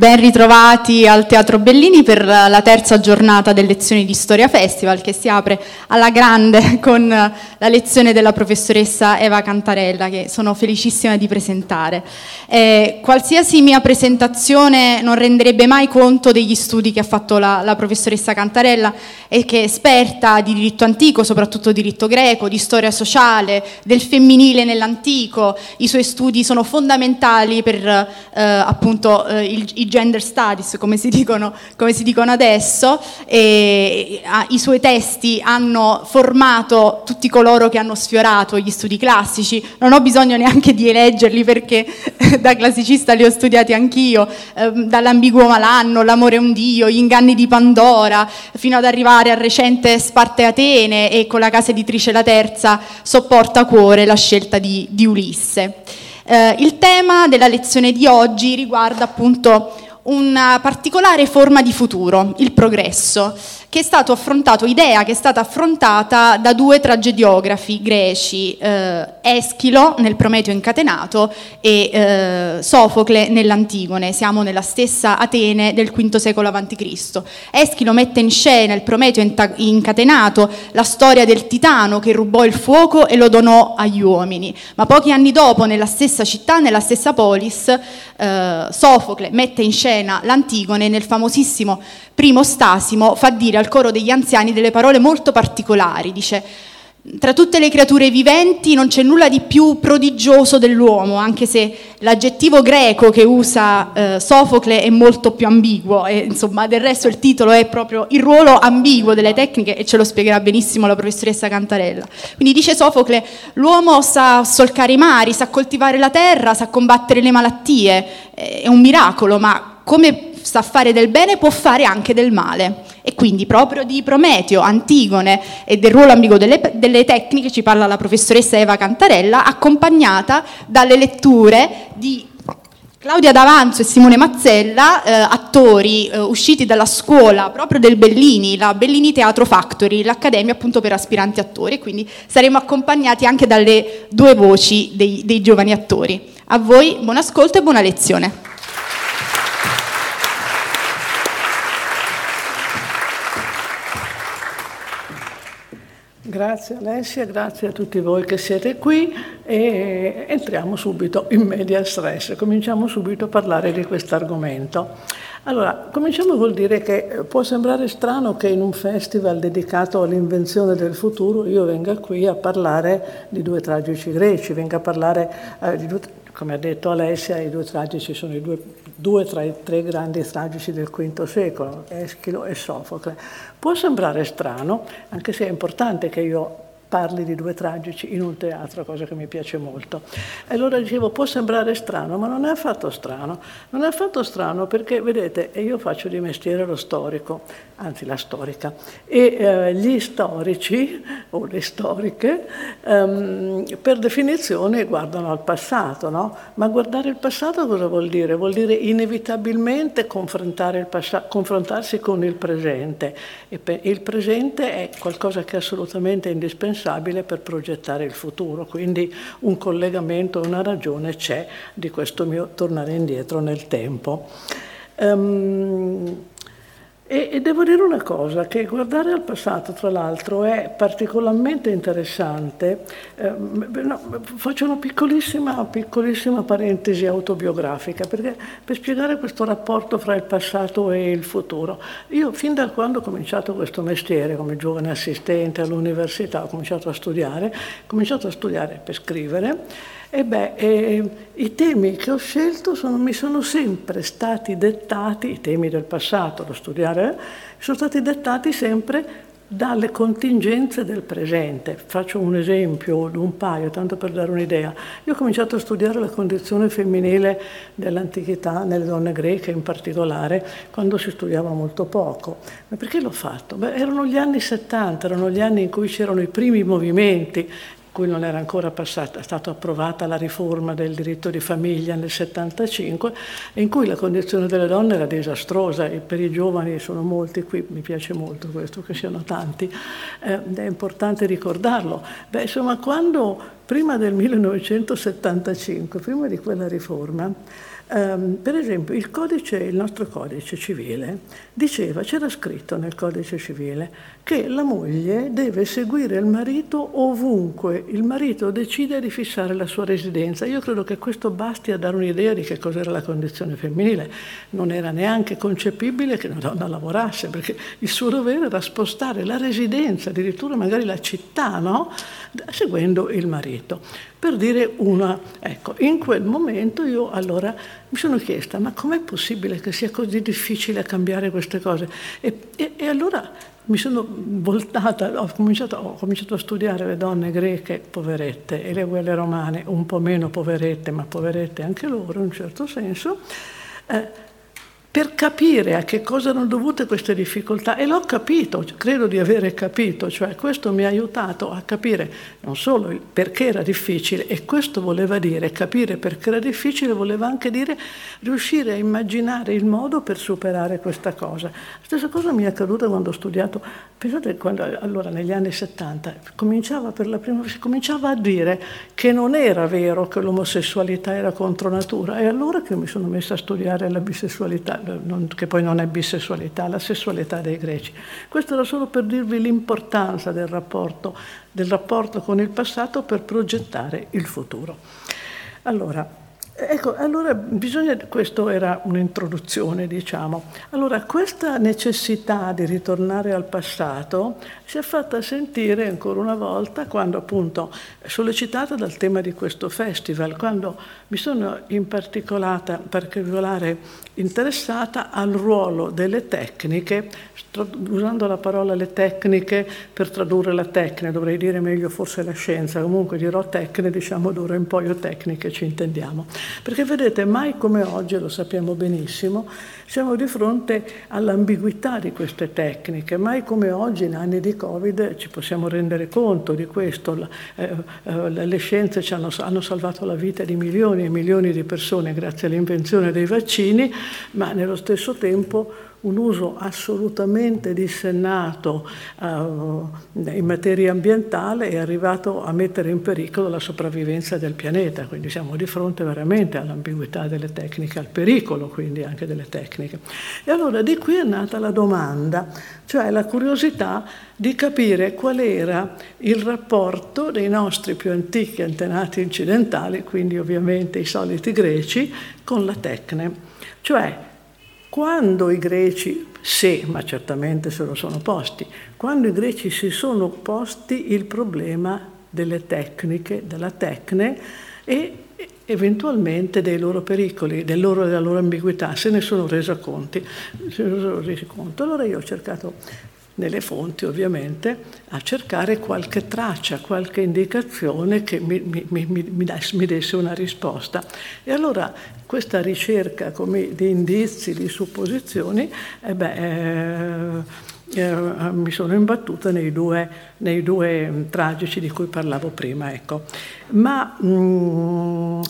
Ben ritrovati al Teatro Bellini per la terza giornata del Lezioni di Storia Festival che si apre alla grande con la lezione della professoressa Eva Cantarella che sono felicissima di presentare. Eh, qualsiasi mia presentazione non renderebbe mai conto degli studi che ha fatto la, la professoressa Cantarella e che è esperta di diritto antico, soprattutto diritto greco, di storia sociale, del femminile nell'antico. I suoi studi sono fondamentali per eh, appunto eh, il, i gender studies, come si dicono, come si dicono adesso, e i suoi testi hanno formato tutti coloro che hanno sfiorato gli studi classici, non ho bisogno neanche di eleggerli perché da classicista li ho studiati anch'io, eh, dall'ambiguo malanno, l'amore è un dio, gli inganni di Pandora, fino ad arrivare al recente Sparte Atene e con la casa editrice La Terza sopporta a cuore la scelta di, di Ulisse. Eh, il tema della lezione di oggi riguarda appunto una particolare forma di futuro, il progresso che è stato affrontato, idea che è stata affrontata da due tragediografi greci, eh, Eschilo nel Prometeo incatenato e eh, Sofocle nell'Antigone. Siamo nella stessa Atene del V secolo a.C. Eschilo mette in scena il Prometeo incatenato, la storia del titano che rubò il fuoco e lo donò agli uomini. Ma pochi anni dopo, nella stessa città, nella stessa polis, eh, Sofocle mette in scena l'Antigone nel famosissimo primo Stasimo fa dire al coro degli anziani delle parole molto particolari, dice tra tutte le creature viventi non c'è nulla di più prodigioso dell'uomo, anche se l'aggettivo greco che usa eh, Sofocle è molto più ambiguo, e, insomma del resto il titolo è proprio il ruolo ambiguo delle tecniche e ce lo spiegherà benissimo la professoressa Cantarella. Quindi dice Sofocle, l'uomo sa solcare i mari, sa coltivare la terra, sa combattere le malattie, è un miracolo, ma come sa fare del bene può fare anche del male. E quindi proprio di Prometeo, Antigone e del ruolo ambiguo delle, delle tecniche ci parla la professoressa Eva Cantarella, accompagnata dalle letture di Claudia D'Avanzo e Simone Mazzella, eh, attori eh, usciti dalla scuola proprio del Bellini, la Bellini Teatro Factory, l'accademia appunto per aspiranti attori, quindi saremo accompagnati anche dalle due voci dei, dei giovani attori. A voi buon ascolto e buona lezione. Grazie Alessia, grazie a tutti voi che siete qui e entriamo subito in media stress, cominciamo subito a parlare di questo argomento. Allora, cominciamo col dire che può sembrare strano che in un festival dedicato all'invenzione del futuro io venga qui a parlare di due tragici greci, venga a parlare eh, di due, come ha detto Alessia, i due tragici sono i due, due tra i tre grandi tragici del V secolo, Eschilo e Sofocle. Può sembrare strano, anche se è importante che io parli di due tragici in un teatro, cosa che mi piace molto. E allora dicevo, può sembrare strano, ma non è affatto strano. Non è affatto strano perché, vedete, io faccio di mestiere lo storico, anzi la storica, e eh, gli storici o le storiche ehm, per definizione guardano al passato, no? Ma guardare il passato cosa vuol dire? Vuol dire inevitabilmente passa- confrontarsi con il presente. E il presente è qualcosa che è assolutamente indispensabile indispensabile per progettare il futuro, quindi un collegamento, una ragione c'è di questo mio tornare indietro nel tempo. Um, e, e, devo dire una cosa, che guardare al passato, tra l'altro, è particolarmente interessante. Eh, no, faccio una piccolissima, piccolissima parentesi autobiografica, perché per spiegare questo rapporto fra il passato e il futuro. Io, fin da quando ho cominciato questo mestiere, come giovane assistente all'università, ho cominciato a studiare, ho cominciato a studiare per scrivere, e beh, eh, i temi che ho scelto sono, mi sono sempre stati dettati, i temi del passato, da studiare, sono stati dettati sempre dalle contingenze del presente. Faccio un esempio, un paio, tanto per dare un'idea. Io ho cominciato a studiare la condizione femminile dell'antichità, nelle donne greche in particolare, quando si studiava molto poco. Ma perché l'ho fatto? Beh, erano gli anni 70, erano gli anni in cui c'erano i primi movimenti cui non era ancora passata, stata approvata la riforma del diritto di famiglia nel 75, in cui la condizione delle donne era disastrosa e per i giovani sono molti, qui mi piace molto questo, che siano tanti, eh, è importante ricordarlo. Beh, insomma, quando prima del 1975, prima di quella riforma, Um, per esempio, il, codice, il nostro codice civile diceva, c'era scritto nel codice civile, che la moglie deve seguire il marito ovunque il marito decide di fissare la sua residenza. Io credo che questo basti a dare un'idea di che cos'era la condizione femminile. Non era neanche concepibile che una donna lavorasse, perché il suo dovere era spostare la residenza, addirittura magari la città, no? seguendo il marito. Per dire una, ecco, in quel momento io allora mi sono chiesta, ma com'è possibile che sia così difficile cambiare queste cose? E, e, e allora mi sono voltata, ho cominciato, ho cominciato, a studiare le donne greche poverette e le quelle romane un po' meno poverette, ma poverette anche loro in un certo senso. Eh, per capire a che cosa erano dovute queste difficoltà e l'ho capito, credo di avere capito, cioè questo mi ha aiutato a capire non solo perché era difficile e questo voleva dire capire perché era difficile, voleva anche dire riuscire a immaginare il modo per superare questa cosa. Stessa cosa mi è accaduta quando ho studiato, pensate quando allora negli anni 70 cominciava per la prima si cominciava a dire che non era vero che l'omosessualità era contro natura e allora che mi sono messa a studiare la bisessualità che poi non è bisessualità, la sessualità dei greci. Questo era solo per dirvi l'importanza del rapporto, del rapporto con il passato per progettare il futuro. Allora, Ecco, allora bisogna, questo era un'introduzione, diciamo. Allora, questa necessità di ritornare al passato si è fatta sentire ancora una volta quando appunto sollecitata dal tema di questo festival, quando mi sono in particolare interessata al ruolo delle tecniche, usando la parola le tecniche per tradurre la tecnica, dovrei dire meglio forse la scienza, comunque dirò tecniche, diciamo d'ora in poi o tecniche ci intendiamo. Perché vedete, mai come oggi, lo sappiamo benissimo, siamo di fronte all'ambiguità di queste tecniche, mai come oggi in anni di Covid ci possiamo rendere conto di questo. Eh, eh, le scienze ci hanno, hanno salvato la vita di milioni e milioni di persone grazie all'invenzione dei vaccini, ma nello stesso tempo un uso assolutamente dissennato uh, in materia ambientale è arrivato a mettere in pericolo la sopravvivenza del pianeta, quindi siamo di fronte veramente all'ambiguità delle tecniche, al pericolo quindi anche delle tecniche. E allora di qui è nata la domanda, cioè la curiosità di capire qual era il rapporto dei nostri più antichi antenati incidentali, quindi ovviamente i soliti greci, con la tecne. Cioè quando i greci, se, ma certamente se lo sono posti, quando i greci si sono posti il problema delle tecniche, della tecne e eventualmente dei loro pericoli, del loro, della loro ambiguità, se ne sono resi conto. Allora io ho cercato nelle fonti ovviamente, a cercare qualche traccia, qualche indicazione che mi, mi, mi, mi desse una risposta. E allora questa ricerca come, di indizi, di supposizioni, eh beh, eh, eh, mi sono imbattuta nei due, nei due, tragici di cui parlavo prima. Ecco. Ma mh, mm,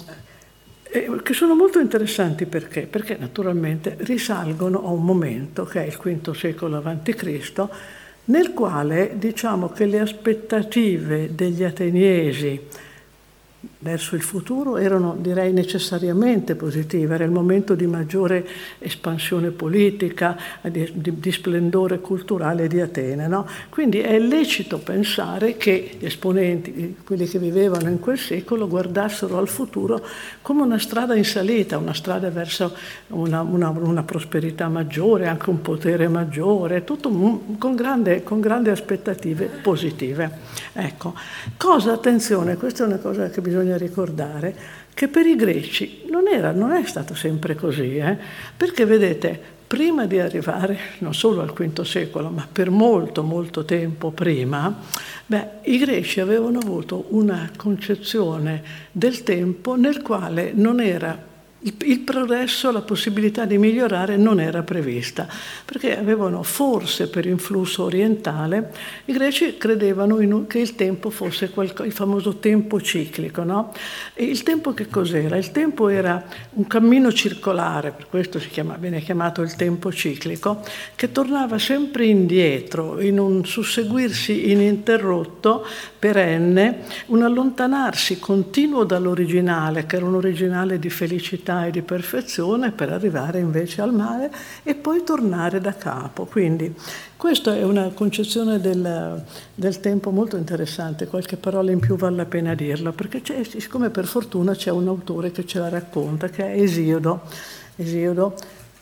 che sono molto interessanti perché? Perché naturalmente risalgono a un momento che è il V secolo a.C., nel quale diciamo che le aspettative degli ateniesi verso il futuro erano direi necessariamente positive, era il momento di maggiore espansione politica, di, di, di splendore culturale di Atene. No? Quindi è lecito pensare che gli esponenti, quelli che vivevano in quel secolo, guardassero al futuro come una strada in salita, una strada verso una, una, una prosperità maggiore, anche un potere maggiore, tutto con, grande, con grandi aspettative positive. Ecco. Cosa, attenzione, questa è una cosa che bisogna bisogna ricordare che per i greci non, era, non è stato sempre così, eh? perché vedete, prima di arrivare non solo al V secolo, ma per molto, molto tempo prima, beh, i greci avevano avuto una concezione del tempo nel quale non era il, progresso, la possibilità di migliorare non era prevista, perché avevano forse per influsso orientale, i greci credevano in, che il tempo fosse qualco, il famoso tempo ciclico. No? E il tempo che cos'era? Il tempo era un cammino circolare, per questo chiama, viene chiamato il tempo ciclico, che tornava sempre indietro, in un susseguirsi ininterrotto, perenne, un allontanarsi continuo dall'originale, che era un originale di felicità, felicità e di perfezione per arrivare invece al male e poi tornare da capo. Quindi questa è una concezione del, del tempo molto interessante, qualche parola in più vale la pena dirla, perché siccome per fortuna c'è un autore che ce la racconta, che è Esiodo. Esiodo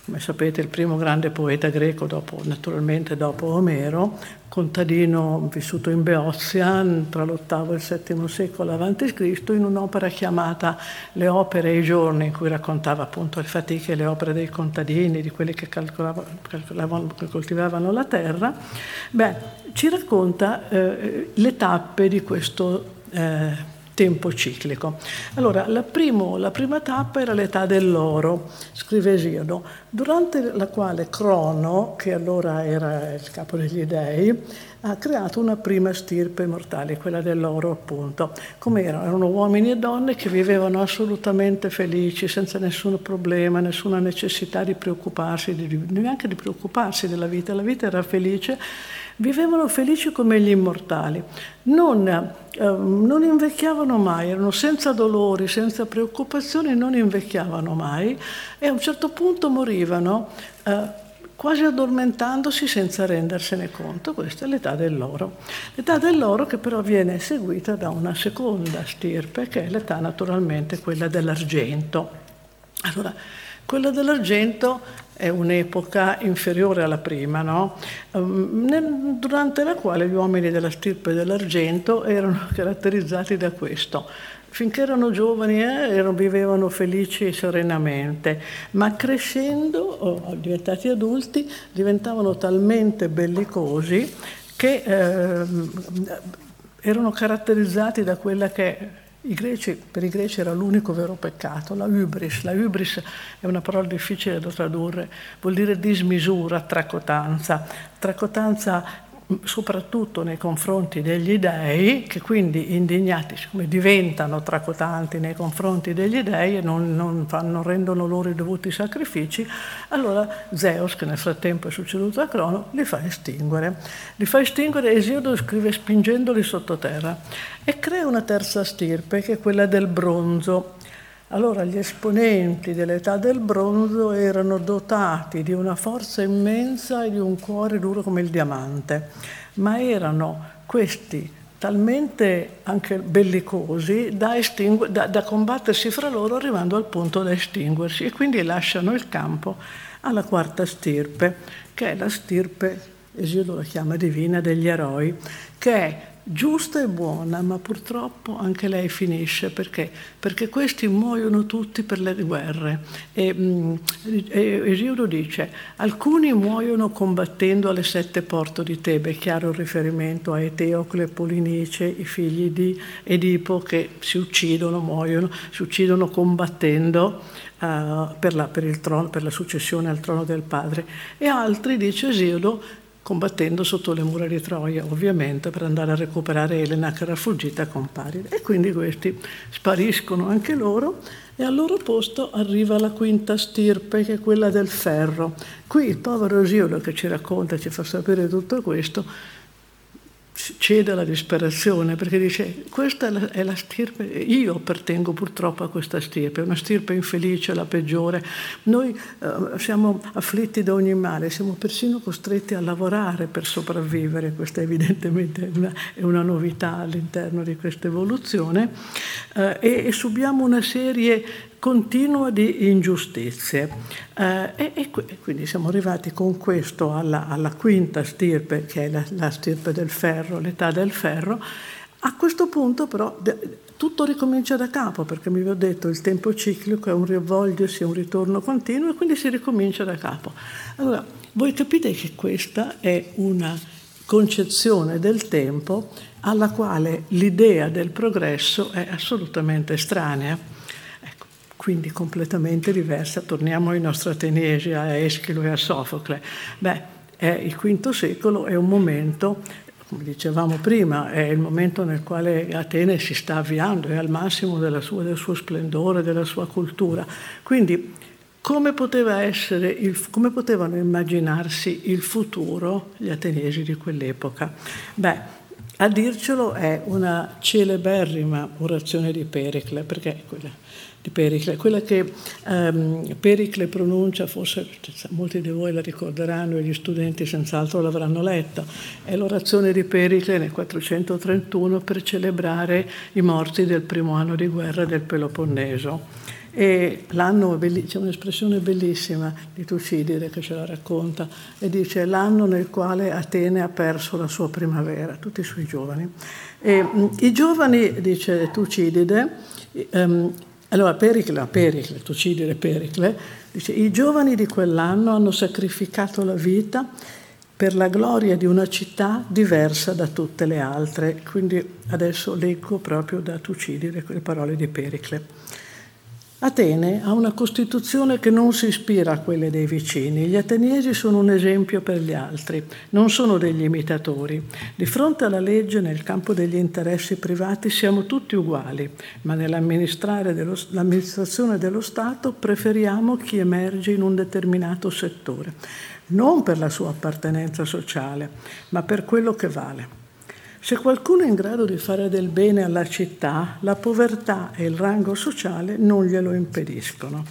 come sapete il primo grande poeta greco, dopo, naturalmente dopo Omero, contadino vissuto in Beozia tra l'VIII e il VII secolo a.C., in un'opera chiamata Le opere e i giorni, in cui raccontava appunto le fatiche e le opere dei contadini, di quelli che, che coltivavano la terra, beh, ci racconta eh, le tappe di questo eh, tempo ciclico. Allora, la, primo, la prima tappa era l'età dell'oro, scrive Esiodo, durante la quale Crono, che allora era il capo degli dei, ha creato una prima stirpe mortale, quella dell'oro appunto. Come erano? Erano uomini e donne che vivevano assolutamente felici, senza nessun problema, nessuna necessità di preoccuparsi, di, neanche di preoccuparsi della vita. La vita era felice vivevano felici come gli immortali, non, eh, non, invecchiavano mai, erano senza dolori, senza preoccupazioni, non invecchiavano mai e a un certo punto morivano eh, quasi addormentandosi senza rendersene conto. Questa è l'età dell'oro. L'età dell'oro che però viene seguita da una seconda stirpe, che è l'età naturalmente quella dell'argento. Allora, quella dell'argento è un'epoca inferiore alla prima, no? Ehm, durante la quale gli uomini della stirpe dell'argento erano caratterizzati da questo. Finché erano giovani eh, vivevano felici e serenamente, ma crescendo, oh, diventati adulti, diventavano talmente bellicosi che eh, erano caratterizzati da quella che greci, per i greci era l'unico vero peccato, la hubris. La hubris è una parola difficile da tradurre, vuol dire dismisura, tracotanza. Tracotanza soprattutto nei confronti degli dei, che quindi indignati, siccome diventano tracotanti nei confronti degli dei e non, non, fanno, rendono loro i dovuti sacrifici, allora Zeus, che nel frattempo è succeduto a Crono, li fa estinguere. Li fa estinguere, Esiodo scrive spingendoli sottoterra e crea una terza stirpe, che è quella del bronzo. Allora gli esponenti dell'età del bronzo erano dotati di una forza immensa e di un cuore duro come il diamante, ma erano questi talmente anche bellicosi da, estingu- da, da combattersi fra loro arrivando al punto da estinguersi e quindi lasciano il campo alla quarta stirpe, che è la stirpe, Esiodo la chiama divina, degli eroi, che è giusta e buona, ma purtroppo anche lei finisce perché? Perché questi muoiono tutti per le guerre. E, mm, e Esiodo dice: alcuni muoiono combattendo alle sette porte di Tebe, chiaro il riferimento a Eteocle e Polinice, i figli di Edipo che si uccidono, muoiono, si uccidono combattendo. Uh, per, la, per, trono, per la successione al trono del padre e altri, dice Esiodo, combattendo sotto le mura di Troia, ovviamente, per andare a recuperare Elena che era fuggita con Paride. E quindi questi spariscono anche loro e al loro posto arriva la quinta stirpe, che è quella del ferro. Qui il povero Esiodo che ci racconta, ci fa sapere tutto questo, cede alla disperazione perché dice questa è la stirpe, io appartengo purtroppo a questa stirpe, è una stirpe infelice, la peggiore. Noi eh, siamo afflitti da ogni male, siamo persino costretti a lavorare per sopravvivere, questa evidentemente è una, è una novità all'interno di questa evoluzione, eh, e, e subiamo una serie continua di ingiustizie. Eh, e, e, quindi siamo arrivati con questo alla, alla quinta stirpe, che è la, la, stirpe del ferro, l'età del ferro. A questo punto però tutto ricomincia da capo, perché mi vi ho detto il tempo ciclico è un rivolgersi, un ritorno continuo e quindi si ricomincia da capo. Allora, voi capite che questa è una concezione del tempo alla quale l'idea del progresso è assolutamente estranea quindi completamente diversa. Torniamo ai nostri ateniesi, a Eschilo e a Sofocle. Beh, il V secolo è un momento, come dicevamo prima, è il momento nel quale Atene si sta avviando, è al massimo sua, del suo splendore, della sua cultura. Quindi come, poteva il, come potevano immaginarsi il futuro gli ateniesi di quell'epoca? Beh, a dircelo è una celeberrima orazione di Pericle, perché quella di Pericle, quella che ehm, Pericle pronuncia, forse molti di voi la ricorderanno e gli studenti senz'altro l'avranno letta, è l'orazione di Pericle nel 431 per celebrare i morti del primo anno di guerra del Peloponneso. E l'anno, c'è un'espressione bellissima di Tucidide che ce la racconta e dice l'anno nel quale Atene ha perso la sua primavera, tutti i suoi giovani. E, I giovani, dice Tucidide, ehm, allora Pericle, Pericle, Tucidide Pericle, dice i giovani di quell'anno hanno sacrificato la vita per la gloria di una città diversa da tutte le altre. Quindi adesso leggo proprio da Tucidide quelle parole di Pericle. Atene ha una Costituzione che non si ispira a quelle dei vicini. Gli ateniesi sono un esempio per gli altri, non sono degli imitatori. Di fronte alla legge nel campo degli interessi privati siamo tutti uguali, ma nell'amministrazione dello Stato preferiamo chi emerge in un determinato settore, non per la sua appartenenza sociale, ma per quello che vale. Se qualcuno è in grado di fare del bene alla città, la povertà e il rango sociale non glielo impediscono.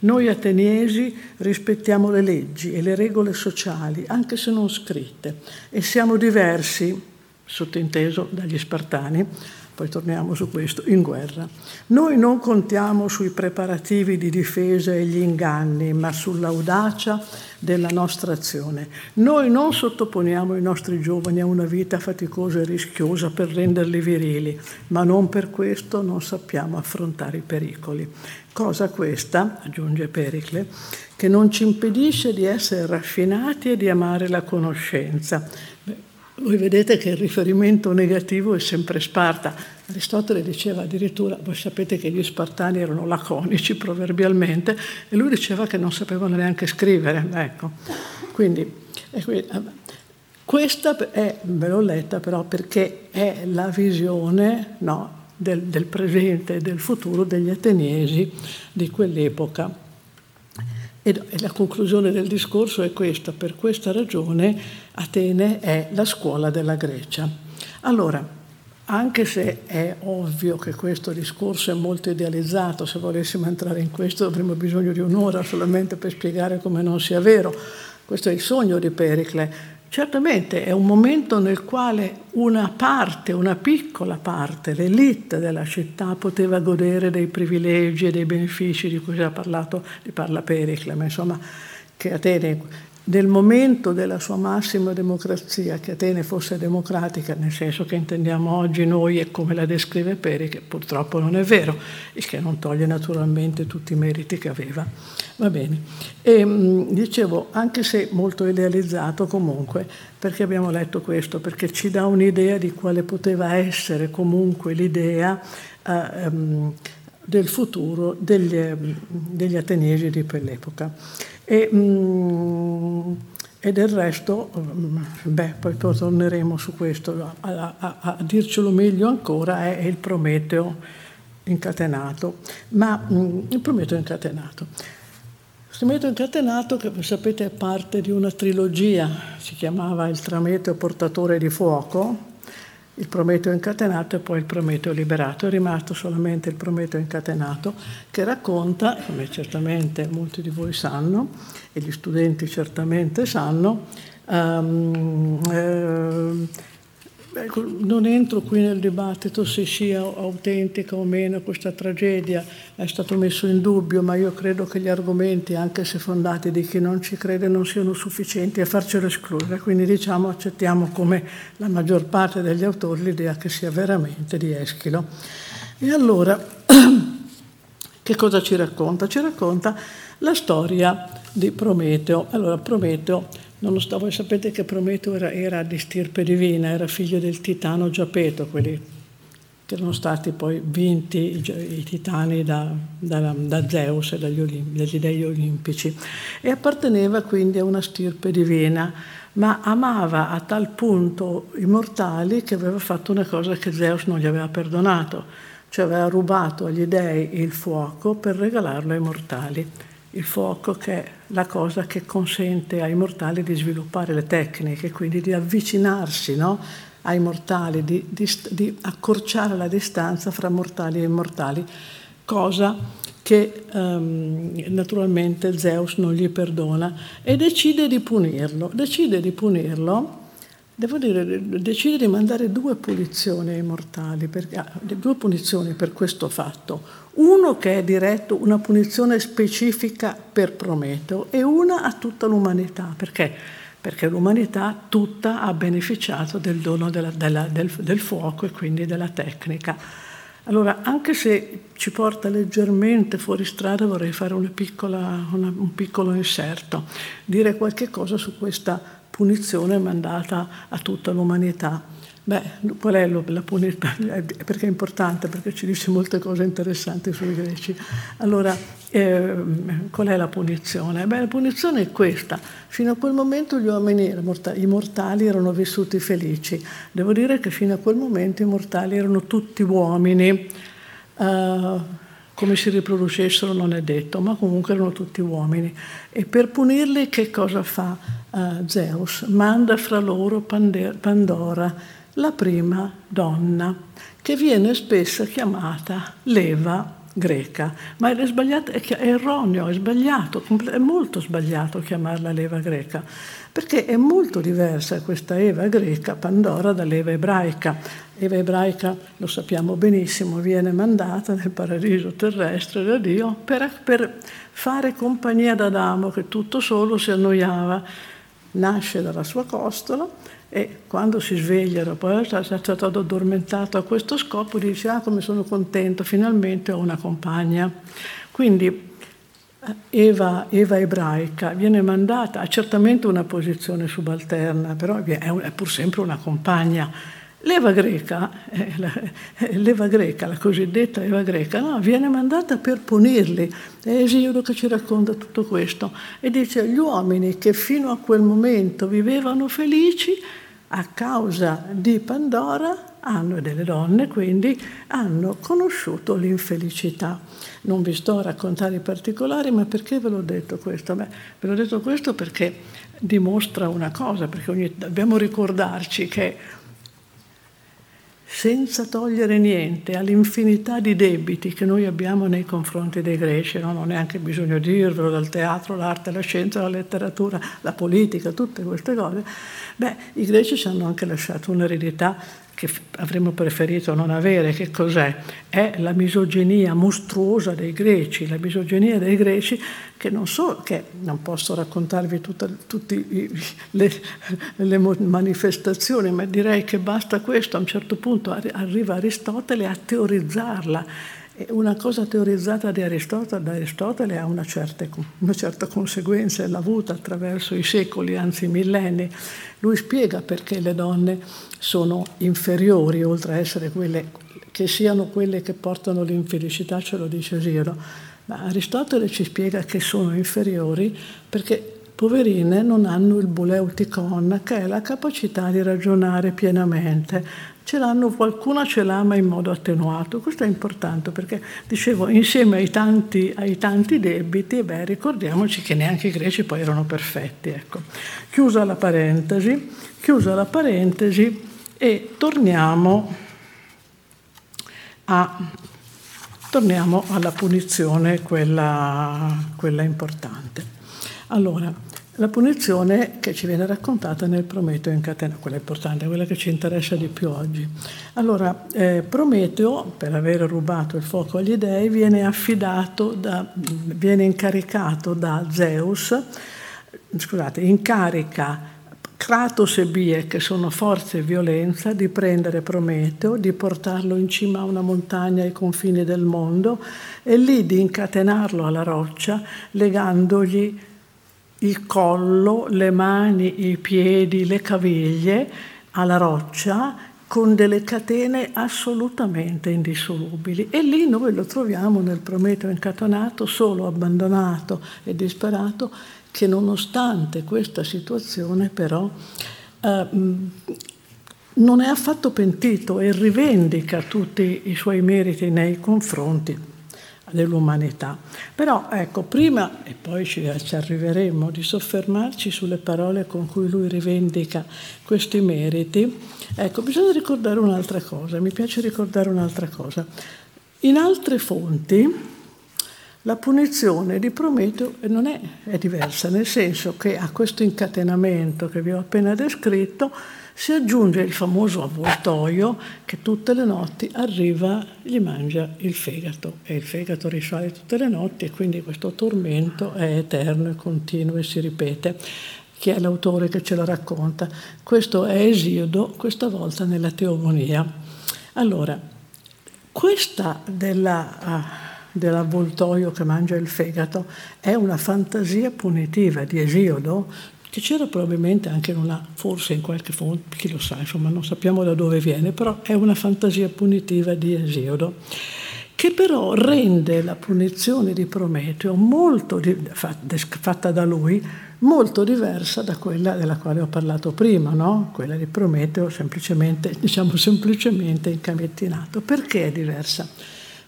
Noi ateniesi rispettiamo le leggi e le regole sociali, anche se non scritte, e siamo diversi, sottinteso dagli spartani, poi torniamo su questo, in guerra. Noi non contiamo sui preparativi di difesa e gli inganni, ma sull'audacia della nostra azione. Noi non sottoponiamo i nostri giovani a una vita faticosa e rischiosa per renderli virili, ma non per questo non sappiamo affrontare i pericoli. Cosa questa, aggiunge Pericle, che non ci impedisce di essere raffinati e di amare la conoscenza voi vedete che il riferimento negativo è sempre Sparta. Aristotele diceva addirittura, voi sapete che gli spartani erano laconici proverbialmente, e lui diceva che non sapevano neanche scrivere. Ecco. Quindi, questa è, ve l'ho letta però perché è la visione no, del, del presente e del futuro degli ateniesi di quell'epoca. E la conclusione del discorso è questa, per questa ragione Atene è la scuola della Grecia. Allora, anche se è ovvio che questo discorso è molto idealizzato, se volessimo entrare in questo avremmo bisogno di un'ora solamente per spiegare come non sia vero, questo è il sogno di Pericle, Certamente è un momento nel quale una parte, una piccola parte, l'elite della città poteva godere dei privilegi e dei benefici di cui ha parlato, di parla Pericle, ma insomma che Atene nel momento della sua massima democrazia, che Atene fosse democratica, nel senso che intendiamo oggi noi e come la descrive Peri, che purtroppo non è vero, il che non toglie naturalmente tutti i meriti che aveva. Va bene. E, mm, dicevo, anche se molto idealizzato comunque, perché abbiamo letto questo? Perché ci dà un'idea di quale poteva essere comunque l'idea eh, um, del futuro degli, degli ateniesi di quell'epoca. E, mm, e del resto, mm, beh, poi torneremo su questo, a, a, a, dircelo meglio ancora, è il Prometeo incatenato. Ma mm, il Prometeo incatenato. Il Prometeo incatenato, che sapete è parte di una trilogia, si chiamava Il Trameteo portatore di fuoco, il Prometeo incatenato e poi il Prometeo liberato. È rimasto solamente il Prometeo incatenato che racconta, come certamente molti di voi sanno, e gli studenti certamente sanno, um, eh, Ecco, non entro qui nel dibattito se sia autentica o meno questa tragedia, è stato messo in dubbio, ma io credo che gli argomenti, anche se fondati di chi non ci crede, non siano sufficienti a farcelo escludere. Quindi diciamo accettiamo come la maggior parte degli autori l'idea che sia veramente di Eschilo. E allora, che cosa ci racconta? Ci racconta la storia di Prometeo. Allora, Prometeo Nonostante voi sapete che Prometeo era, era, di stirpe divina, era figlio del titano Giapeto, quelli che erano stati poi vinti i, i titani da, da, da Zeus e dagli, Olimpi, dagli dei olimpici. E apparteneva quindi a una stirpe divina, ma amava a tal punto i mortali che aveva fatto una cosa che Zeus non gli aveva perdonato, cioè aveva rubato agli dei il fuoco per regalarlo ai mortali il fuoco che è la cosa che consente ai mortali di sviluppare le tecniche, quindi di avvicinarsi no, ai mortali, di, di, di, accorciare la distanza fra mortali e immortali, cosa che um, naturalmente Zeus non gli perdona e decide di punirlo. Decide di punirlo, devo dire, decide di mandare due punizioni ai mortali, per, ah, due punizioni per questo fatto. Uno che è diretto, una punizione specifica per Prometeo e una a tutta l'umanità. Perché? Perché l'umanità tutta ha beneficiato del dono della, della, del, del fuoco e quindi della tecnica. Allora, anche se ci porta leggermente fuori strada, vorrei fare una piccola, una, un piccolo inserto, dire qualche cosa su questa punizione mandata a tutta l'umanità. Beh, qual è la punizione? Perché è importante, perché ci dice molte cose interessanti sui greci. Allora, eh, qual è la punizione? Beh, la punizione è questa. Fino a quel momento gli uomini, i mortali, erano vissuti felici. Devo dire che fino a quel momento i mortali erano tutti uomini. Uh, come si riproducessero non è detto, ma comunque erano tutti uomini. E per punirli che cosa fa uh, Zeus? Manda fra loro Pandora la prima donna, che viene spesso chiamata leva greca, ma è, sbagliato, è erroneo, è sbagliato, è molto sbagliato chiamarla leva greca, perché è molto diversa questa Eva greca, Pandora, dall'Eva ebraica. Eva ebraica, lo sappiamo benissimo, viene mandata nel paradiso terrestre da Dio per, per fare compagnia ad Adamo, che tutto solo si annoiava. Nasce dalla sua costola, e quando si sveglia, dopo essere stato addormentato a questo scopo, dice, ah come sono contento, finalmente ho una compagna. Quindi eh, Eva, Eva ebraica viene mandata, ha certamente una posizione subalterna, però è pur sempre una compagna. L'Eva greca, eh, eh, l'Eva greca, la cosiddetta Eva greca, no, viene mandata per punirli. È Esiodo che ci racconta tutto questo e dice gli uomini che fino a quel momento vivevano felici a causa di Pandora hanno, delle donne quindi, hanno conosciuto l'infelicità. Non vi sto a raccontare i particolari, ma perché ve l'ho detto questo? Beh, ve l'ho detto questo perché dimostra una cosa, perché ogni, dobbiamo ricordarci che senza togliere niente all'infinità di debiti che noi abbiamo nei confronti dei greci, no? non è neanche bisogno dirvelo, dal teatro, l'arte, la scienza, la letteratura, la politica, tutte queste cose, beh, i greci ci hanno anche lasciato un'eredità che avremmo preferito non avere, che cos'è? È la misoginia mostruosa dei greci, la misoginia dei greci che non so, che non posso raccontarvi tutte le, le, manifestazioni, ma direi che basta questo, a un certo punto arriva Aristotele a teorizzarla una cosa teorizzata di Aristotele, da Aristotele ha una certa, una certa conseguenza, l'ha avuta attraverso i secoli, anzi i millenni. Lui spiega perché le donne sono inferiori, oltre a essere quelle che siano quelle che portano l'infelicità, ce lo dice Giro. Ma Aristotele ci spiega che sono inferiori perché poverine non hanno il buleuticon, che è la capacità di ragionare pienamente, ce l'hanno, qualcuna ce l'ha ma in modo attenuato. Questo è importante perché, dicevo, insieme ai tanti, ai tanti debiti, beh, ricordiamoci che neanche i greci poi erano perfetti. Ecco. Chiusa la parentesi, chiusa la parentesi e torniamo, a, torniamo alla punizione, quella, quella importante. Allora, la punizione che ci viene raccontata nel Prometeo incatenato, quella importante, quella che ci interessa di più oggi. Allora, eh, Prometeo, per aver rubato il fuoco agli dei, viene affidato, da, viene incaricato da Zeus, scusate, incarica Kratos e Bie, che sono forza e violenza, di prendere Prometeo, di portarlo in cima a una montagna ai confini del mondo e lì di incatenarlo alla roccia, legandogli il collo, le mani, i piedi, le caviglie alla roccia con delle catene assolutamente indissolubili. E lì noi lo troviamo nel Prometeo incatonato, solo abbandonato e disperato, che nonostante questa situazione però eh, non è affatto pentito e rivendica tutti i suoi meriti nei confronti dell'umanità. Però ecco, prima, e poi ci, ci, arriveremo, di soffermarci sulle parole con cui lui rivendica questi meriti, ecco, bisogna ricordare un'altra cosa, mi piace ricordare un'altra cosa. In altre fonti La punizione di Prometeo non è, è diversa, nel senso che a questo incatenamento che vi ho appena descritto si aggiunge il famoso avvoltoio che tutte le notti arriva, gli mangia il fegato e il fegato risale tutte le notti e quindi questo tormento è eterno e continuo e si ripete. Chi è l'autore che ce lo racconta? Questo è Esiodo, questa volta nella Teogonia. Allora, questa della... Uh, dell'avvoltoio che mangia il fegato, è una fantasia punitiva di Esiodo che c'era probabilmente anche in una, forse in qualche fonte, chi lo sa, insomma non sappiamo da dove viene, però è una fantasia punitiva di Esiodo, che però rende la punizione di Prometeo molto, fatta da lui, molto diversa da quella della quale ho parlato prima, no? quella di Prometeo semplicemente, diciamo semplicemente incamettinato. Perché è diversa?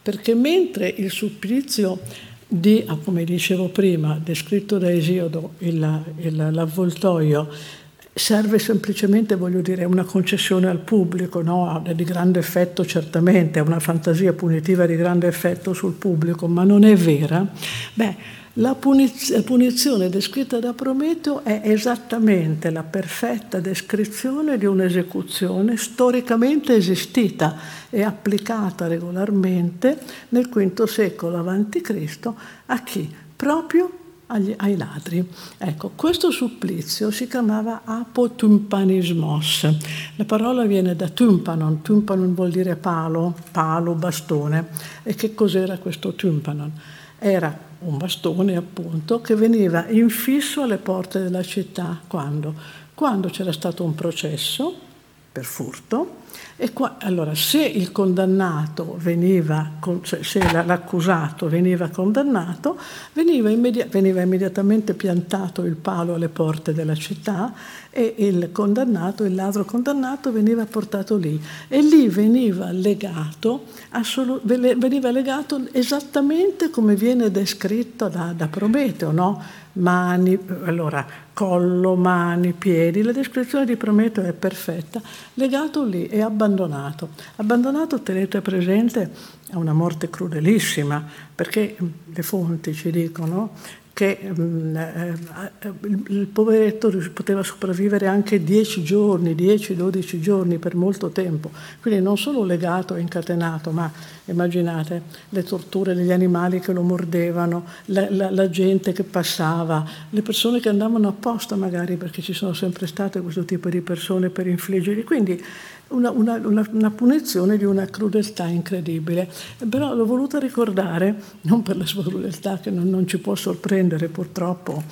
perché mentre il supplizio di, ah, come dicevo prima, descritto da Esiodo, il, il, l'avvoltoio, serve semplicemente, voglio dire, una concessione al pubblico, no? di grande effetto certamente, una fantasia punitiva di grande effetto sul pubblico, ma non è vera, beh, la punizione descritta da Prometeo è esattamente la perfetta descrizione di un'esecuzione storicamente esistita e applicata regolarmente nel V secolo a.C. a chi? Proprio agli, ai ladri. Ecco, questo supplizio si chiamava apotumpanismos. La parola viene da tympanon, tympanon vuol dire palo, palo, bastone. E che cos'era questo tympanon? Era un bastone appunto che veniva infisso alle porte della città quando? Quando c'era stato un processo per furto e qua, allora se il condannato veniva, se l'accusato veniva condannato, veniva, immedi- veniva immediatamente piantato il palo alle porte della città e il condannato, il ladro condannato veniva portato lì e lì veniva legato, assolu- veniva legato esattamente come viene descritto da, da Prometeo, no? mani, allora collo, mani, piedi, la descrizione di Prometeo è perfetta, legato lì e abbandonato. Abbandonato, tenete presente, è una morte crudelissima, perché le fonti ci dicono che mm, eh, eh, il poveretto poteva sopravvivere anche 10 giorni, 10-12 giorni per molto tempo, quindi non solo legato e incatenato, ma immaginate le torture degli animali che lo mordevano, la, la, la gente che passava, le persone che andavano apposta magari perché ci sono sempre state questo tipo di persone per infliggerli, quindi una, una, una, una, punizione di una crudeltà incredibile. Però l'ho voluta ricordare, non per la sua crudeltà che non, non ci può sorprendere purtroppo,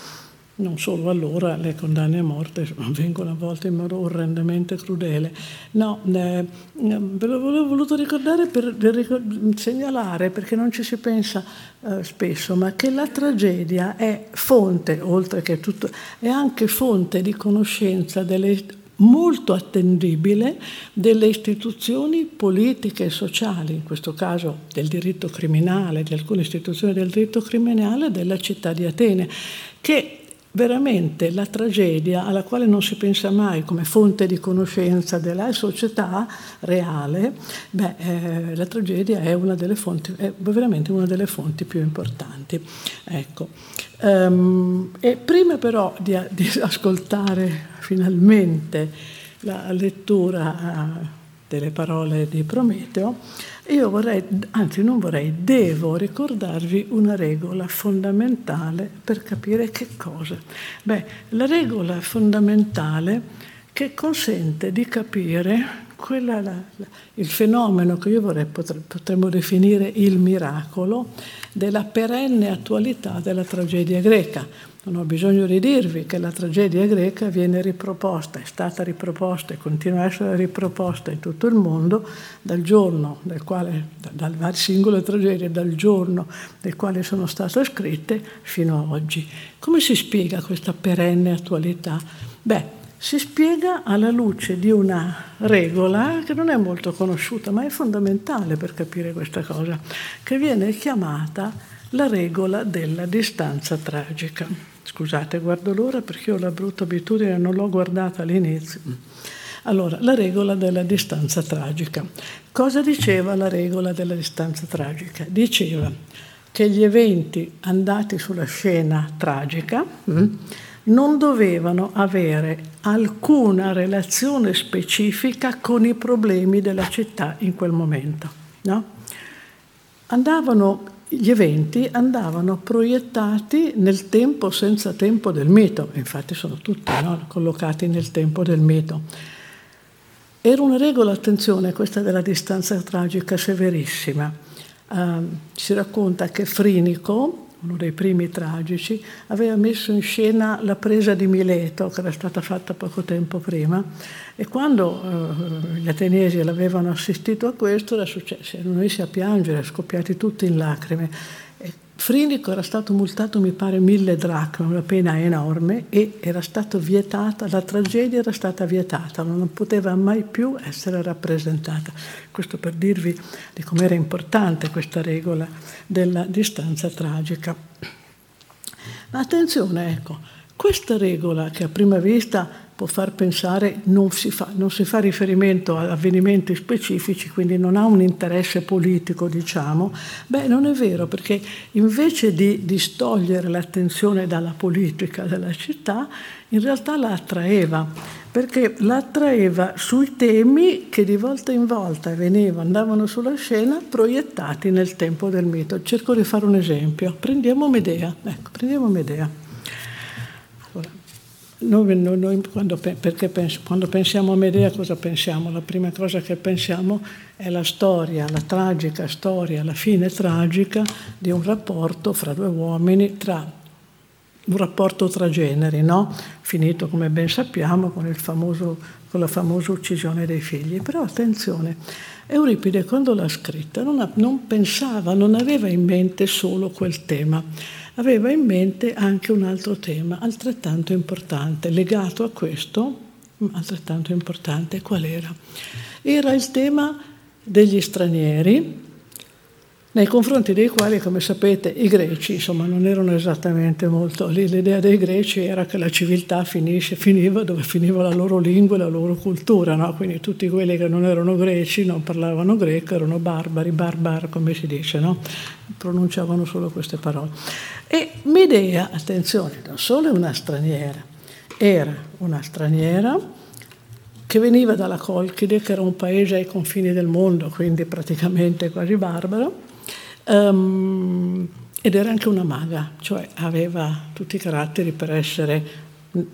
non solo allora le condanne a morte avvengono a volte in modo orrendamente crudele. No, eh, l'ho voluto ricordare per, per, segnalare, perché non ci si pensa eh, spesso, ma che la tragedia è fonte, oltre che tutto, è anche fonte di conoscenza delle molto attendibile delle istituzioni politiche e sociali, in questo caso del diritto criminale, di alcune istituzioni del diritto criminale della città di Atene, che veramente la tragedia alla quale non si pensa mai come fonte di conoscenza della società reale, beh, eh, la tragedia è, una delle fonti, è veramente una delle fonti più importanti. Ecco. Um, e prima però di, di ascoltare finalmente la lettura uh, delle parole di Prometeo, io vorrei, anzi non vorrei, devo ricordarvi una regola fondamentale per capire che cosa. Beh, la regola fondamentale che consente di capire quella, la, la, il fenomeno che io vorrei, potremmo definire il miracolo della perenne attualità della tragedia greca. Non ho bisogno di dirvi che la tragedia greca viene riproposta, è stata riproposta e continua a essere riproposta in tutto il mondo dal giorno del quale, dalle singole tragedie, dal giorno del quale sono state scritte fino a oggi. Come si spiega questa perenne attualità? Beh, si spiega alla luce di una regola che non è molto conosciuta, ma è fondamentale per capire questa cosa, che viene chiamata la regola della distanza tragica. Scusate, guardo l'ora perché ho la brutta abitudine, non l'ho guardata all'inizio. Allora, la regola della distanza tragica. Cosa diceva la regola della distanza tragica? Diceva, che gli eventi andati sulla scena tragica mm, non dovevano avere alcuna relazione specifica con i problemi della città in quel momento. No? Andavano, gli eventi andavano proiettati nel tempo senza tempo del mito, infatti sono tutti no? collocati nel tempo del mito. Era una regola, attenzione, questa della distanza tragica severissima. Uh, si racconta che Frinico, uno dei primi tragici, aveva messo in scena la presa di Mileto, che era stata fatta poco tempo prima, e quando uh, gli ateniesi l'avevano assistito a questo, era successo, erano messi a piangere, scoppiati tutti in lacrime. Frinico era stato multato, mi pare, mille dracme, una pena enorme, e era stata vietata, la tragedia era stata vietata, non poteva mai più essere rappresentata. Questo per dirvi di com'era importante questa regola della distanza tragica. Ma attenzione, ecco, questa regola che a prima vista può far pensare non si, fa, non si fa riferimento a avvenimenti specifici, quindi non ha un interesse politico, diciamo, beh, non è vero, perché invece di distogliere l'attenzione dalla politica della città, in realtà la attraeva, perché la attraeva sui temi che di volta in volta venivano, andavano sulla scena proiettati nel tempo del mito. Cerco di fare un esempio. Prendiamo Medea. Ecco, prendiamo Medea. Noi, noi quando, pens- quando, pensiamo a Medea cosa pensiamo? La prima cosa che pensiamo è la storia, la tragica storia, la fine tragica di un rapporto fra due uomini, tra, un rapporto tra generi, no? finito come ben sappiamo con, famoso, con, la famosa uccisione dei figli. Però attenzione, Euripide quando l'ha scritta non, ha, non pensava, non aveva in mente solo quel tema aveva in mente anche un altro tema altrettanto importante, legato a questo, altrettanto importante, qual era? Era il tema degli stranieri, nei confronti dei quali, come sapete, i greci insomma, non erano esattamente molto lì. L'idea dei greci era che la civiltà finisce, finiva dove finiva la loro lingua e la loro cultura, no? quindi tutti quelli che non erano greci, non parlavano greco, erano barbari, barbar come si dice, no? pronunciavano solo queste parole. E Medea, attenzione, non solo è una straniera, era una straniera che veniva dalla Colchide, che era un paese ai confini del mondo, quindi praticamente quasi barbaro, Um, ed era anche una maga, cioè aveva tutti i caratteri per essere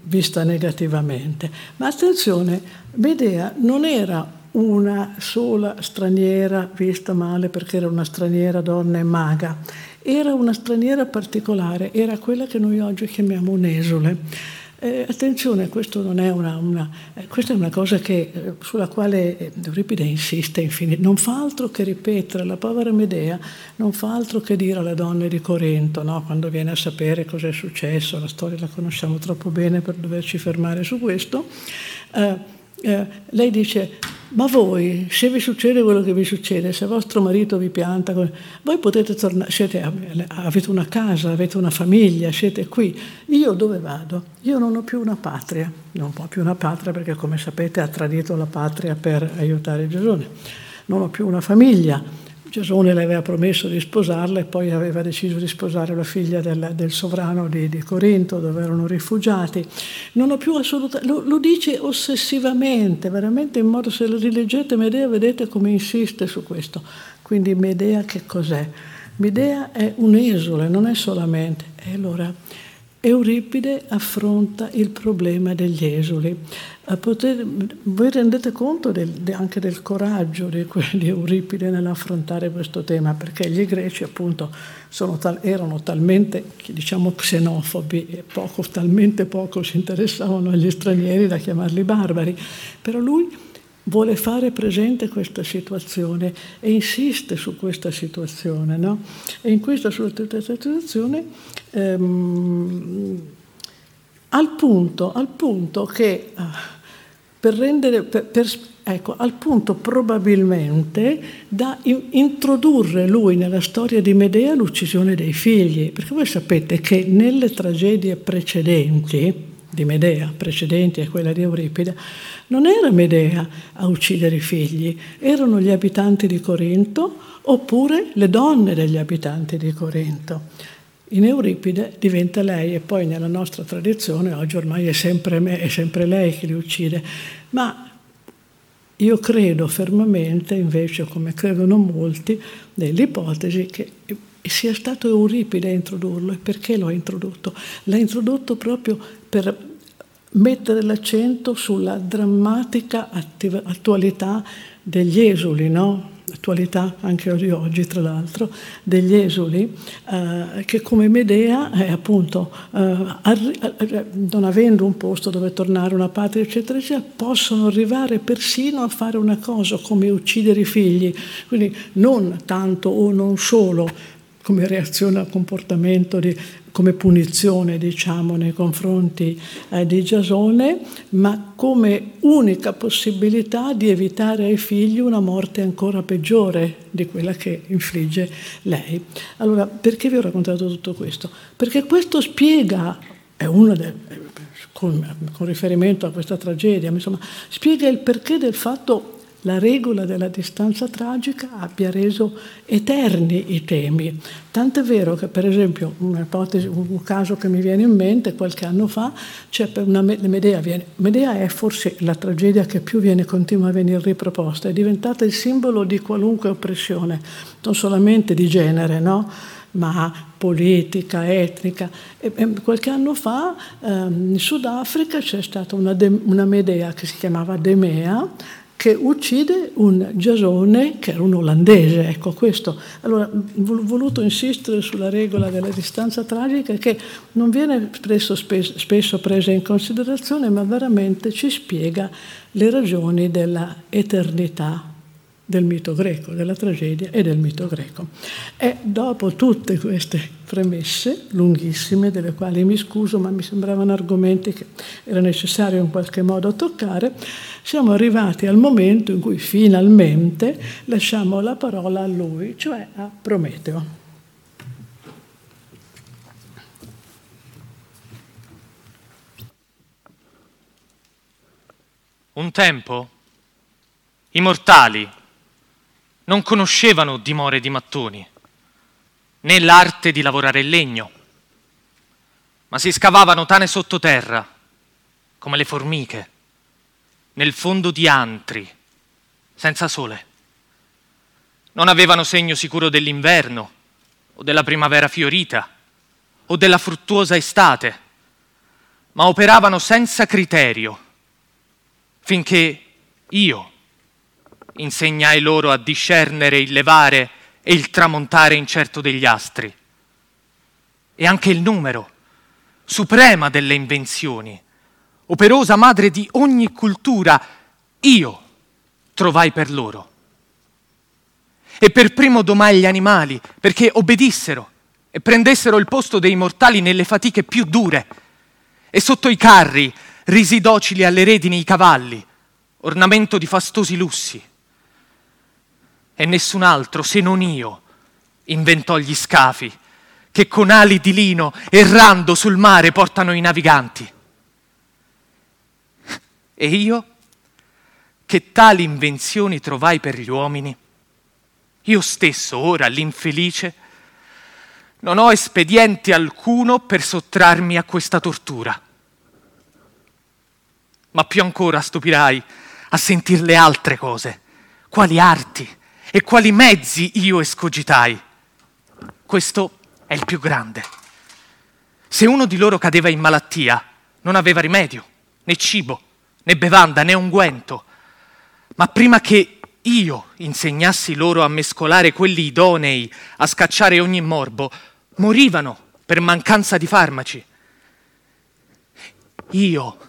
vista negativamente. Ma attenzione, Medea non era una sola straniera vista male perché era una straniera donna e maga, era una straniera particolare, era quella che noi oggi chiamiamo un'esule. Eh, attenzione, una, una, eh, questa è una cosa che, eh, sulla quale eh, Euripide insiste infinito. Non fa altro che ripetere, la povera Medea non fa altro che dire alle donne di Corinto, no? quando viene a sapere cosa è successo, la storia la conosciamo troppo bene per doverci fermare su questo. Eh, lei dice ma voi, se vi succede quello che vi succede, se vostro marito vi pianta, voi potete tornare, siete, avete una casa, avete una famiglia, siete qui. Io dove vado? Io non ho più una patria, non ho più una patria perché come sapete ha tradito la patria per aiutare Gesù. Non ho più una famiglia, Gesone le aveva promesso di sposarla e poi aveva deciso di sposare la figlia del, del sovrano di, di, Corinto dove erano rifugiati. Non ho più assolutamente, lo, lo, dice ossessivamente, veramente in modo, se lo rileggete Medea vedete come insiste su questo. Quindi Medea che cos'è? Medea è un esule, non è solamente. E allora Euripide affronta il problema degli esuli. Poter, voi rendete conto del, anche del coraggio di, di, Euripide nell'affrontare questo tema, perché gli greci appunto tal, erano talmente diciamo, xenofobi e poco, talmente poco si interessavano agli stranieri da chiamarli barbari, però lui vuole fare presente questa situazione e insiste su questa situazione. No? E in questa situazione ehm, al, punto, al punto che... Uh, per rendere, per, per, ecco, al punto probabilmente da introdurre lui nella storia di Medea l'uccisione dei figli, perché voi sapete che nelle tragedie precedenti, di Medea, precedenti a quella di Euripide, non era Medea a uccidere i figli, erano gli abitanti di Corinto oppure le donne degli abitanti di Corinto. In Euripide diventa lei e poi nella nostra tradizione oggi ormai è sempre, me, è sempre lei che li uccide, ma io credo fermamente, invece, come credono molti, nell'ipotesi che sia stato Euripide a introdurlo. E perché lo ha introdotto? L'ha introdotto proprio per mettere l'accento sulla drammatica attualità degli esuli, no? attualità anche di oggi tra l'altro, degli esuli eh, che come Medea eh, appunto eh, arri- eh, non avendo un posto dove tornare, una patria eccetera eccetera, possono arrivare persino a fare una cosa come uccidere i figli, quindi non tanto o non solo come reazione al comportamento di come punizione diciamo, nei confronti eh, di Giasone, ma come unica possibilità di evitare ai figli una morte ancora peggiore di quella che infligge lei. Allora, perché vi ho raccontato tutto questo? Perché questo spiega, è uno del, con, con riferimento a questa tragedia, insomma, spiega il perché del fatto la regola della distanza tragica abbia reso eterni i temi. Tant'è vero che, per esempio, un caso che mi viene in mente qualche anno fa, c'è per una Medea, viene, Medea è forse la tragedia che più viene, continua a venire riproposta, è diventata il simbolo di qualunque oppressione, non solamente di genere, no? ma politica, etnica. E, e qualche anno fa ehm, in Sudafrica c'è stata una, de, una Medea che si chiamava Demea, che uccide un Giasone che era un olandese, ecco questo. Allora, ho voluto insistere sulla regola della distanza tragica che non viene spesso, spesso presa in considerazione, ma veramente ci spiega le ragioni della eternità del mito greco, della tragedia e del mito greco. E dopo tutte queste premesse lunghissime, delle quali mi scuso, ma mi sembravano argomenti che era necessario in qualche modo toccare, siamo arrivati al momento in cui finalmente lasciamo la parola a lui, cioè a Prometeo. Un tempo i mortali non conoscevano dimore di mattoni, né l'arte di lavorare il legno, ma si scavavano tane sottoterra, come le formiche, nel fondo di antri, senza sole. Non avevano segno sicuro dell'inverno, o della primavera fiorita, o della fruttuosa estate, ma operavano senza criterio, finché io, insegnai loro a discernere il levare e il tramontare incerto degli astri. E anche il numero, suprema delle invenzioni, operosa madre di ogni cultura, io trovai per loro. E per primo domai gli animali, perché obbedissero e prendessero il posto dei mortali nelle fatiche più dure. E sotto i carri risi docili alle redini i cavalli, ornamento di fastosi lussi e nessun altro se non io inventò gli scafi che con ali di lino errando sul mare portano i naviganti. E io, che tali invenzioni trovai per gli uomini, io stesso ora, l'infelice, non ho espediente alcuno per sottrarmi a questa tortura. Ma più ancora stupirai a sentir le altre cose, quali arti, e quali mezzi io escogitai. Questo è il più grande. Se uno di loro cadeva in malattia, non aveva rimedio, né cibo, né bevanda, né unguento. Ma prima che io insegnassi loro a mescolare quelli idonei a scacciare ogni morbo, morivano per mancanza di farmaci. Io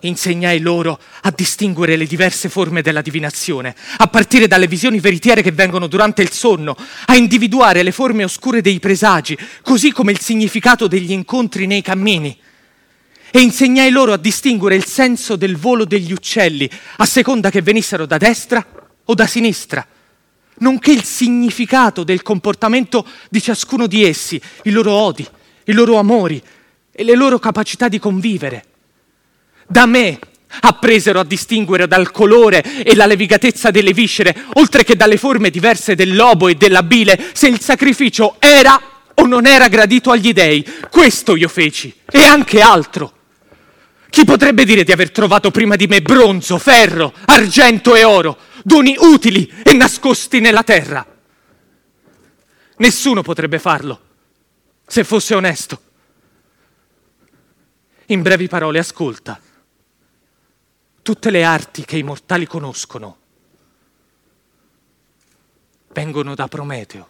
insegnai loro a distinguere le diverse forme della divinazione, a partire dalle visioni veritiere che vengono durante il sonno, a individuare le forme oscure dei presagi, così come il significato degli incontri nei cammini. E insegnai loro a distinguere il senso del volo degli uccelli, a seconda che venissero da destra o da sinistra, nonché il significato del comportamento di ciascuno di essi, i loro odi, i loro amori e le loro capacità di convivere Da me appresero a distinguere dal colore e la levigatezza delle viscere, oltre che dalle forme diverse del lobo e della bile, se il sacrificio era o non era gradito agli dei. Questo io feci, e anche altro. Chi potrebbe dire di aver trovato prima di me bronzo, ferro, argento e oro, doni utili e nascosti nella terra? Nessuno potrebbe farlo, se fosse onesto. In brevi parole, ascolta. Tutte le arti che i mortali conoscono vengono da Prometeo.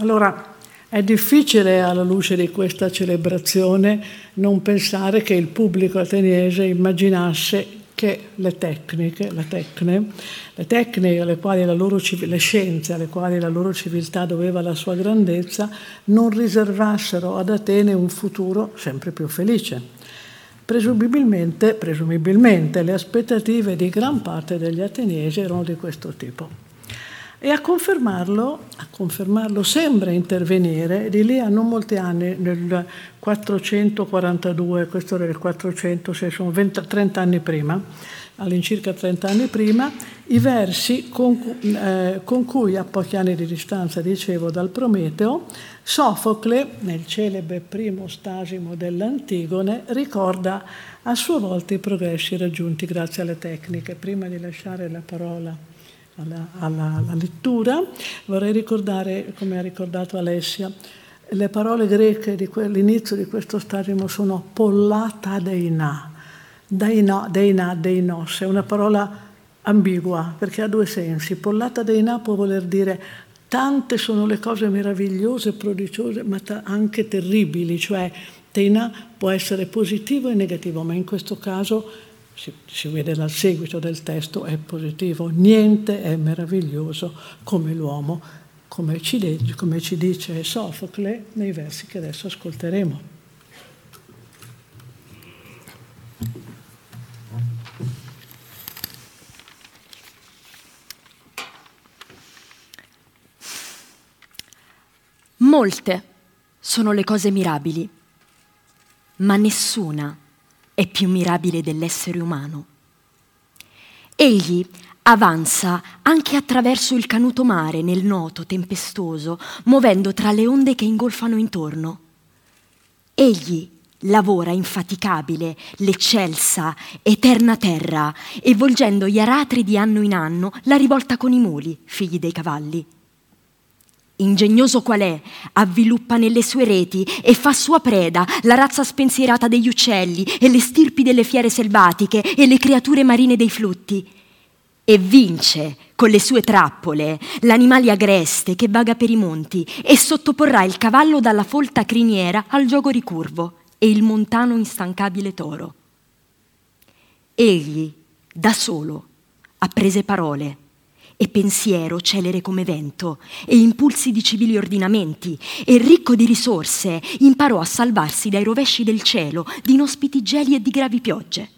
Allora, è difficile alla luce di questa celebrazione non pensare che il pubblico ateniese immaginasse che le tecniche, la tecne, le tecniche alle quali la loro le scienze alle quali la loro civiltà doveva la sua grandezza, non riservassero ad Atene un futuro sempre più felice. Presumibilmente, presumibilmente le aspettative di gran parte degli ateniesi erano di questo tipo. E a confermarlo, a confermarlo sembra intervenire di lì a non molti anni, nel 442, questo era il 400, se sono 20, 30 anni prima, all'incirca 30 anni prima, i versi con, eh, con, cui a pochi anni di distanza, dicevo, dal Prometeo, Sofocle, nel celebre primo stasimo dell'Antigone, ricorda a sua volta i progressi raggiunti grazie alle tecniche. Prima di lasciare la parola alla, alla, alla lettura, vorrei ricordare, come ha ricordato Alessia, le parole greche di l'inizio di questo stagimo sono pollata deina, deina, deina, deinos, è una parola ambigua perché ha due sensi. Pollata deina può voler dire tante sono le cose meravigliose, prodigiose, ma anche terribili, cioè deina può essere positivo e negativo, ma in questo caso si, si, vede dal seguito del testo, è positivo. Niente è meraviglioso come l'uomo, come ci, come ci dice Sofocle nei versi che adesso ascolteremo. Molte sono le cose mirabili, ma nessuna è più mirabile dell'essere umano. Egli avanza anche attraverso il canuto mare nel noto tempestoso, muovendo tra le onde che ingolfano intorno. Egli lavora infaticabile l'eccelsa, eterna terra e volgendo gli aratri di anno in anno la rivolta con i muli, figli dei cavalli ingegnoso qual è, avviluppa nelle sue reti e fa sua preda la razza spensierata degli uccelli e le stirpi delle fiere selvatiche e le creature marine dei flutti. E vince con le sue trappole l'animale agreste che vaga per i monti e sottoporrà il cavallo dalla folta criniera al gioco ricurvo e il montano instancabile toro. Egli, da solo, ha prese parole e pensiero celere come vento, e impulsi di civili ordinamenti, e ricco di risorse, imparò a salvarsi dai rovesci del cielo, di inospiti geli e di gravi piogge.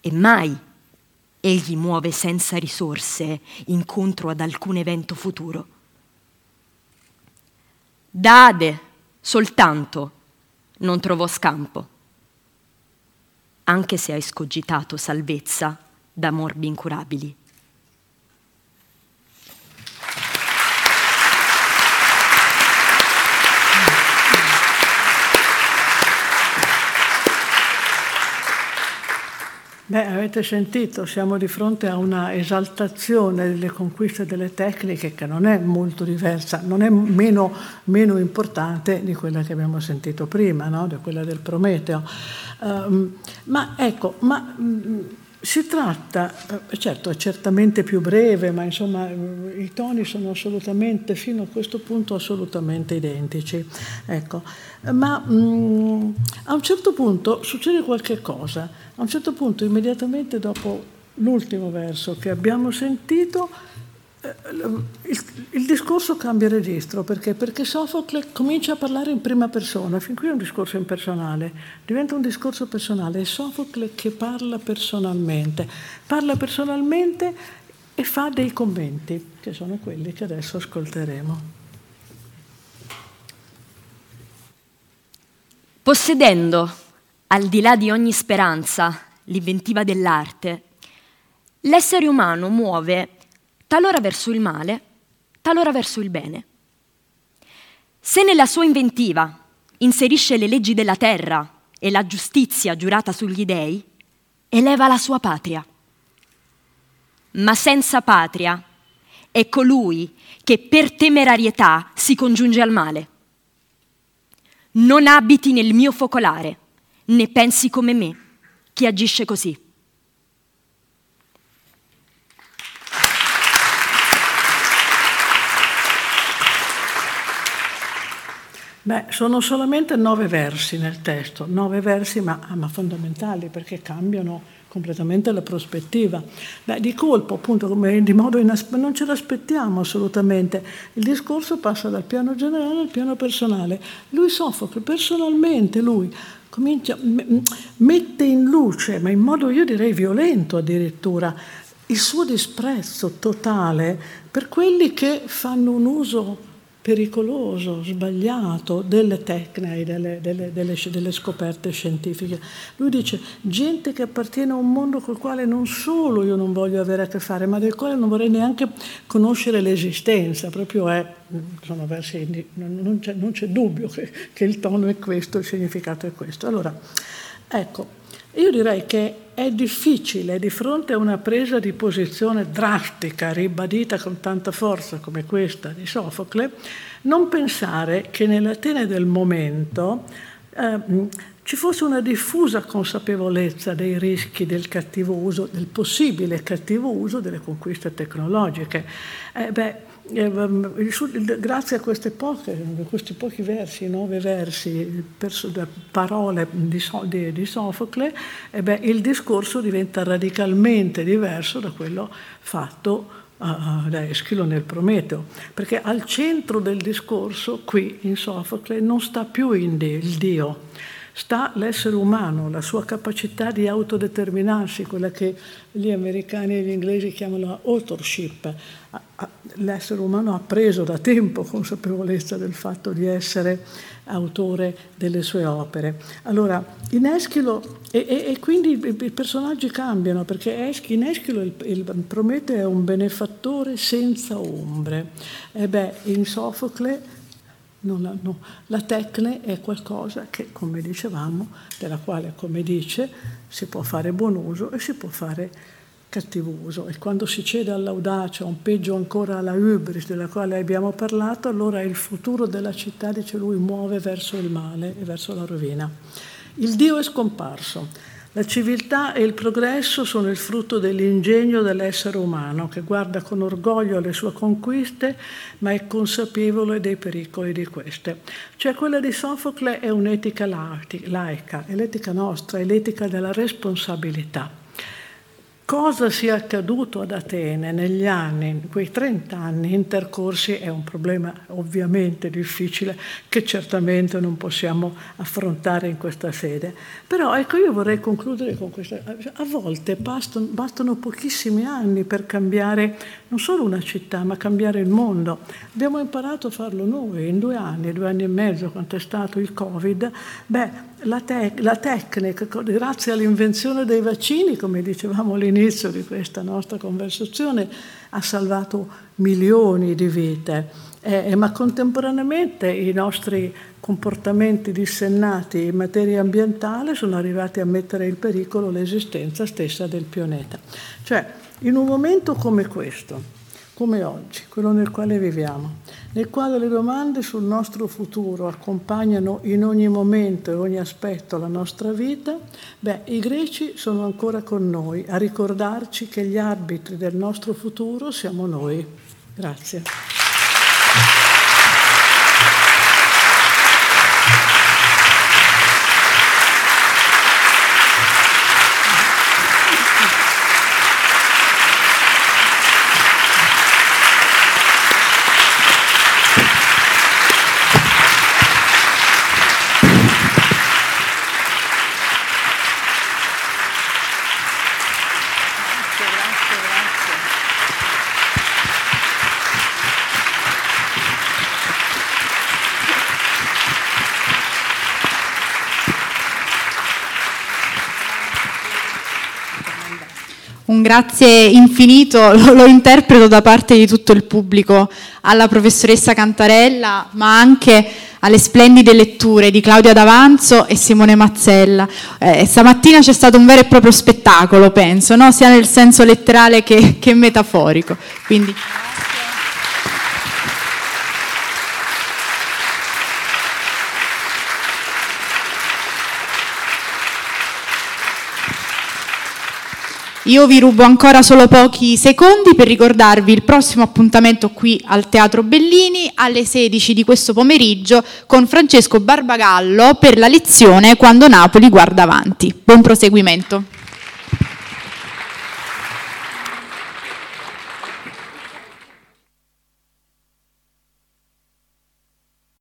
E mai egli muove senza risorse incontro ad alcun evento futuro. Dade soltanto non trovò scampo, anche se ha escogitato salvezza da morbi incurabili. Beh, avete sentito, siamo di fronte a una esaltazione delle conquiste delle tecniche che non è molto diversa, non è meno, meno importante di quella che abbiamo sentito prima, no? di quella del Prometeo. Um, ma ecco, ma, um, si tratta, eh, certo è certamente più breve, ma insomma i toni sono assolutamente, fino a questo punto, assolutamente identici. Ecco. Ma mh, a un certo punto succede qualche cosa, a un certo punto immediatamente dopo l'ultimo verso che abbiamo sentito, il, il, discorso cambia registro perché? perché Sofocle comincia a parlare in prima persona, fin qui è un discorso impersonale, diventa un discorso personale, è Sofocle che parla personalmente, parla personalmente e fa dei commenti, che sono quelli che adesso ascolteremo. Possedendo, al di là di ogni speranza, l'inventiva dell'arte, l'essere umano muove talora verso il male, talora verso il bene. Se nella sua inventiva inserisce le leggi della terra e la giustizia giurata sugli dei, eleva la sua patria. Ma senza patria è colui che per temerarietà si congiunge al male. Non abiti nel mio focolare, né pensi come me, chi agisce così. Beh, sono solamente nove versi nel testo, nove versi ma, ma fondamentali perché cambiano completamente la prospettiva. Beh, di colpo, appunto, come di modo inaspettato, non ce l'aspettiamo assolutamente. Il discorso passa dal piano generale al piano personale. Lui Sofocle, personalmente, lui comincia, mette in luce, ma in modo io direi violento addirittura, il suo disprezzo totale per quelli che fanno un uso pericoloso, sbagliato delle tecniche, delle, delle, delle, delle, scoperte scientifiche. Lui dice gente che appartiene a un mondo col quale non solo io non voglio avere a che fare, ma del quale non vorrei neanche conoscere l'esistenza, proprio è, sono versi, non c'è, non c'è dubbio che, che il tono è questo, il significato è questo. Allora, ecco, io direi che è difficile di fronte a una presa di posizione drastica, ribadita con tanta forza come questa di Sofocle, non pensare che nell'Atene del momento eh, ci fosse una diffusa consapevolezza dei rischi del cattivo uso, del possibile cattivo uso delle conquiste tecnologiche. Eh, beh, eh, grazie a poche, questi pochi versi, nove versi, parole di Sofocle, eh beh, il discorso diventa radicalmente diverso da quello fatto da Eschilo nel Prometeo, perché al centro del discorso qui in Sofocle non sta più in Dio, il Dio, sta l'essere umano, la sua capacità di autodeterminarsi, quella che gli americani e gli inglesi chiamano authorship. L'essere umano ha preso da tempo consapevolezza del fatto di essere autore delle sue opere. Allora, in Eschilo, e, e, e quindi i, personaggi cambiano, perché in Eschilo il, il Prometeo è un benefattore senza ombre. E beh, in Sofocle la, no. la tecne è qualcosa che, come dicevamo, della quale, come dice, si può fare buon uso e si può fare cattivo uso. E quando si cede all'audacia, un peggio ancora alla hubris della quale abbiamo parlato, allora il futuro della città, dice lui, muove verso il male e verso la rovina. Il Dio è scomparso. La civiltà e il progresso sono il frutto dell'ingegno dell'essere umano che guarda con orgoglio alle sue conquiste ma è consapevole dei pericoli di queste. Cioè quella di Sofocle è un'etica laica, è l'etica nostra, è l'etica della responsabilità. Cosa sia accaduto ad Atene negli anni, in quei 30 anni intercorsi, è un problema ovviamente difficile che certamente non possiamo affrontare in questa sede. Però ecco, io vorrei concludere con questo. A volte bastano, bastano pochissimi anni per cambiare non solo una città, ma cambiare il mondo. Abbiamo imparato a farlo noi in due anni, due anni e mezzo, quando è stato il Covid. Beh, la, te- la, tecnica, grazie all'invenzione dei vaccini, come dicevamo all'inizio di questa nostra conversazione, ha salvato milioni di vite, eh, ma contemporaneamente i nostri comportamenti dissennati in materia ambientale sono arrivati a mettere in pericolo l'esistenza stessa del pianeta. Cioè, in un momento come questo, come oggi, quello nel quale viviamo, nel quale le domande sul nostro futuro accompagnano in ogni momento e ogni aspetto la nostra vita, beh, i greci sono ancora con noi a ricordarci che gli arbitri del nostro futuro siamo noi. Grazie. Grazie infinito lo, lo, interpreto da parte di tutto il pubblico alla professoressa Cantarella, ma anche alle splendide letture di Claudia D'Avanzo e Simone Mazzella. Eh, stamattina c'è stato un vero e proprio spettacolo, penso, no? sia nel senso letterale che, che metaforico. Quindi... Io vi rubo ancora solo pochi secondi per ricordarvi il prossimo appuntamento qui al Teatro Bellini alle 16 di questo pomeriggio con Francesco Barbagallo per la lezione Quando Napoli guarda avanti. Buon proseguimento.